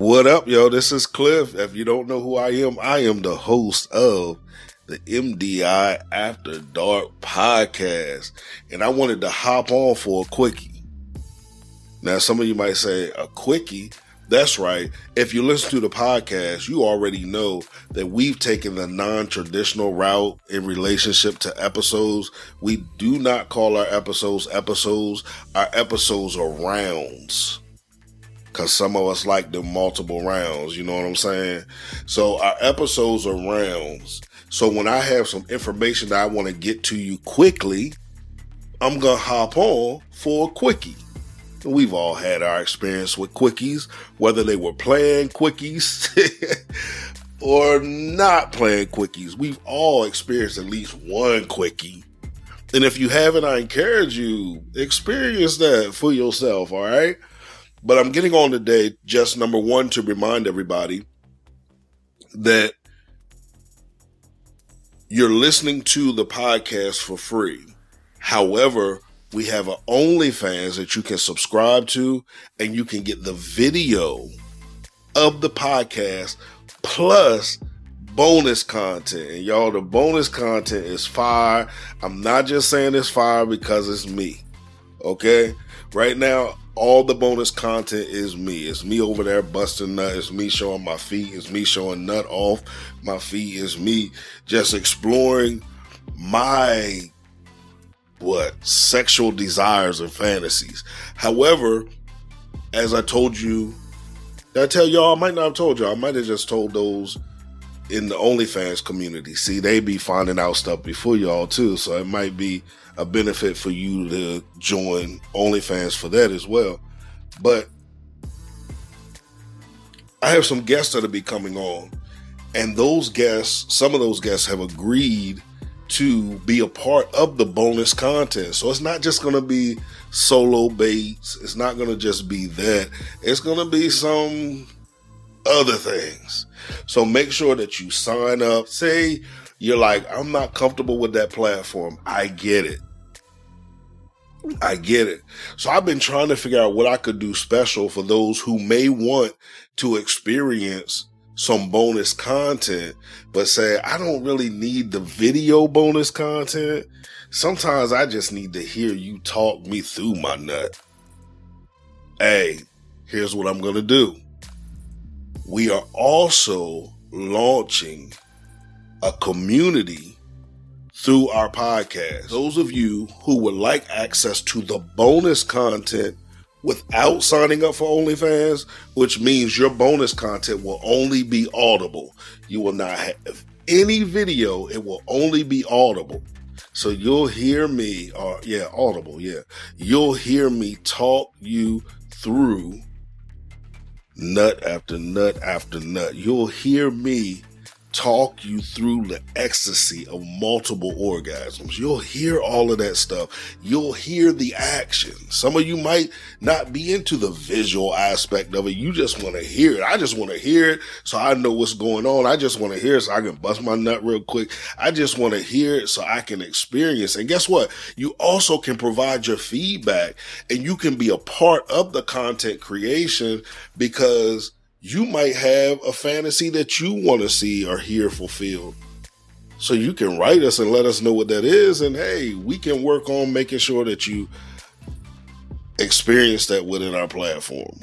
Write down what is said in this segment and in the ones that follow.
What up, yo? This is Cliff. If you don't know who I am, I am the host of the MDI After Dark podcast. And I wanted to hop on for a quickie. Now, some of you might say, a quickie? That's right. If you listen to the podcast, you already know that we've taken the non traditional route in relationship to episodes. We do not call our episodes episodes, our episodes are rounds because some of us like the multiple rounds. You know what I'm saying? So our episodes are rounds. So when I have some information that I want to get to you quickly, I'm gonna hop on for a quickie. We've all had our experience with quickies, whether they were playing quickies or not playing quickies. We've all experienced at least one quickie. And if you haven't, I encourage you experience that for yourself. All right. But I'm getting on today just number one to remind everybody that you're listening to the podcast for free. However, we have an OnlyFans that you can subscribe to and you can get the video of the podcast plus bonus content. And y'all, the bonus content is fire. I'm not just saying it's fire because it's me. Okay? Right now, all the bonus content is me. It's me over there busting nut. It's me showing my feet. It's me showing nut off my feet. It's me just exploring my what sexual desires and fantasies. However, as I told you, I tell y'all, I might not have told y'all. I might have just told those in the OnlyFans community. See, they be finding out stuff before y'all too, so it might be a benefit for you to join OnlyFans for that as well. But I have some guests that'll be coming on, and those guests, some of those guests have agreed to be a part of the bonus content. So it's not just going to be solo baits. It's not going to just be that. It's going to be some other things. So make sure that you sign up. Say you're like, I'm not comfortable with that platform. I get it. I get it. So I've been trying to figure out what I could do special for those who may want to experience some bonus content, but say, I don't really need the video bonus content. Sometimes I just need to hear you talk me through my nut. Hey, here's what I'm going to do. We are also launching a community through our podcast. Those of you who would like access to the bonus content without signing up for OnlyFans, which means your bonus content will only be audible. You will not have any video, it will only be audible. So you'll hear me, or yeah, audible, yeah. You'll hear me talk you through nut after nut after nut. You'll hear me talk you through the ecstasy of multiple orgasms. You'll hear all of that stuff. You'll hear the action. Some of you might not be into the visual aspect of it. You just want to hear it. I just want to hear it so I know what's going on. I just want to hear it so I can bust my nut real quick. I just want to hear it so I can experience. And guess what? You also can provide your feedback and you can be a part of the content creation because you might have a fantasy that you want to see or hear fulfilled. So you can write us and let us know what that is. And hey, we can work on making sure that you experience that within our platform.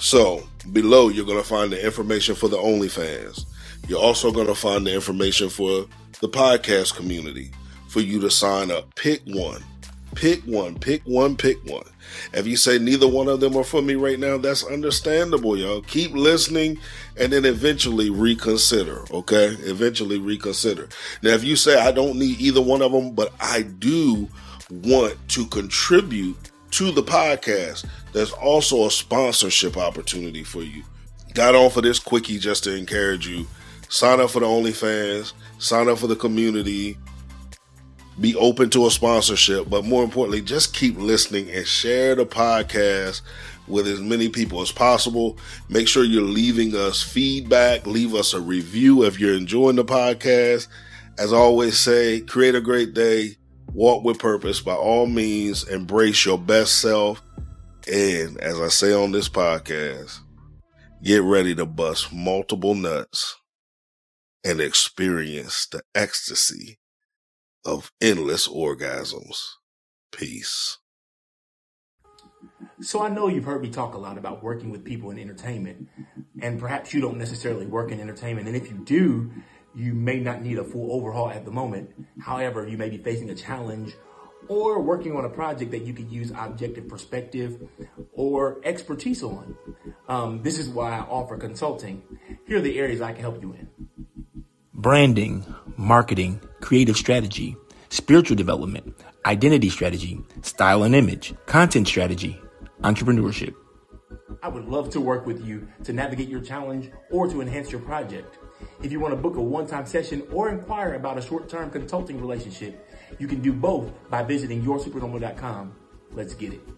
So below, you're going to find the information for the OnlyFans. You're also going to find the information for the podcast community for you to sign up. Pick one. Pick one, pick one, pick one. If you say neither one of them are for me right now, that's understandable, y'all. Keep listening and then eventually reconsider, okay? Eventually reconsider. Now, if you say I don't need either one of them, but I do want to contribute to the podcast, there's also a sponsorship opportunity for you. Got on for this quickie just to encourage you. Sign up for the OnlyFans, sign up for the community, be open to a sponsorship, but more importantly, just keep listening and share the podcast with as many people as possible. Make sure you're leaving us feedback, leave us a review if you're enjoying the podcast. As always say, create a great day, walk with purpose. By all means, embrace your best self. And as I say on this podcast, get ready to bust multiple nuts and experience the ecstasy of endless orgasms. Peace. So I know you've heard me talk a lot about working with people in entertainment, and perhaps you don't necessarily work in entertainment. And if you do, you may not need a full overhaul at the moment. However, you may be facing a challenge or working on a project that you could use objective perspective or expertise on. Um, this is why I offer consulting. Here are the areas I can help you in branding, marketing, creative strategy, spiritual development, identity strategy, style and image, content strategy, entrepreneurship. I would love to work with you to navigate your challenge or to enhance your project. If you want to book a one time session or inquire about a short term consulting relationship, you can do both by visiting yoursupernormal.com. Let's get it.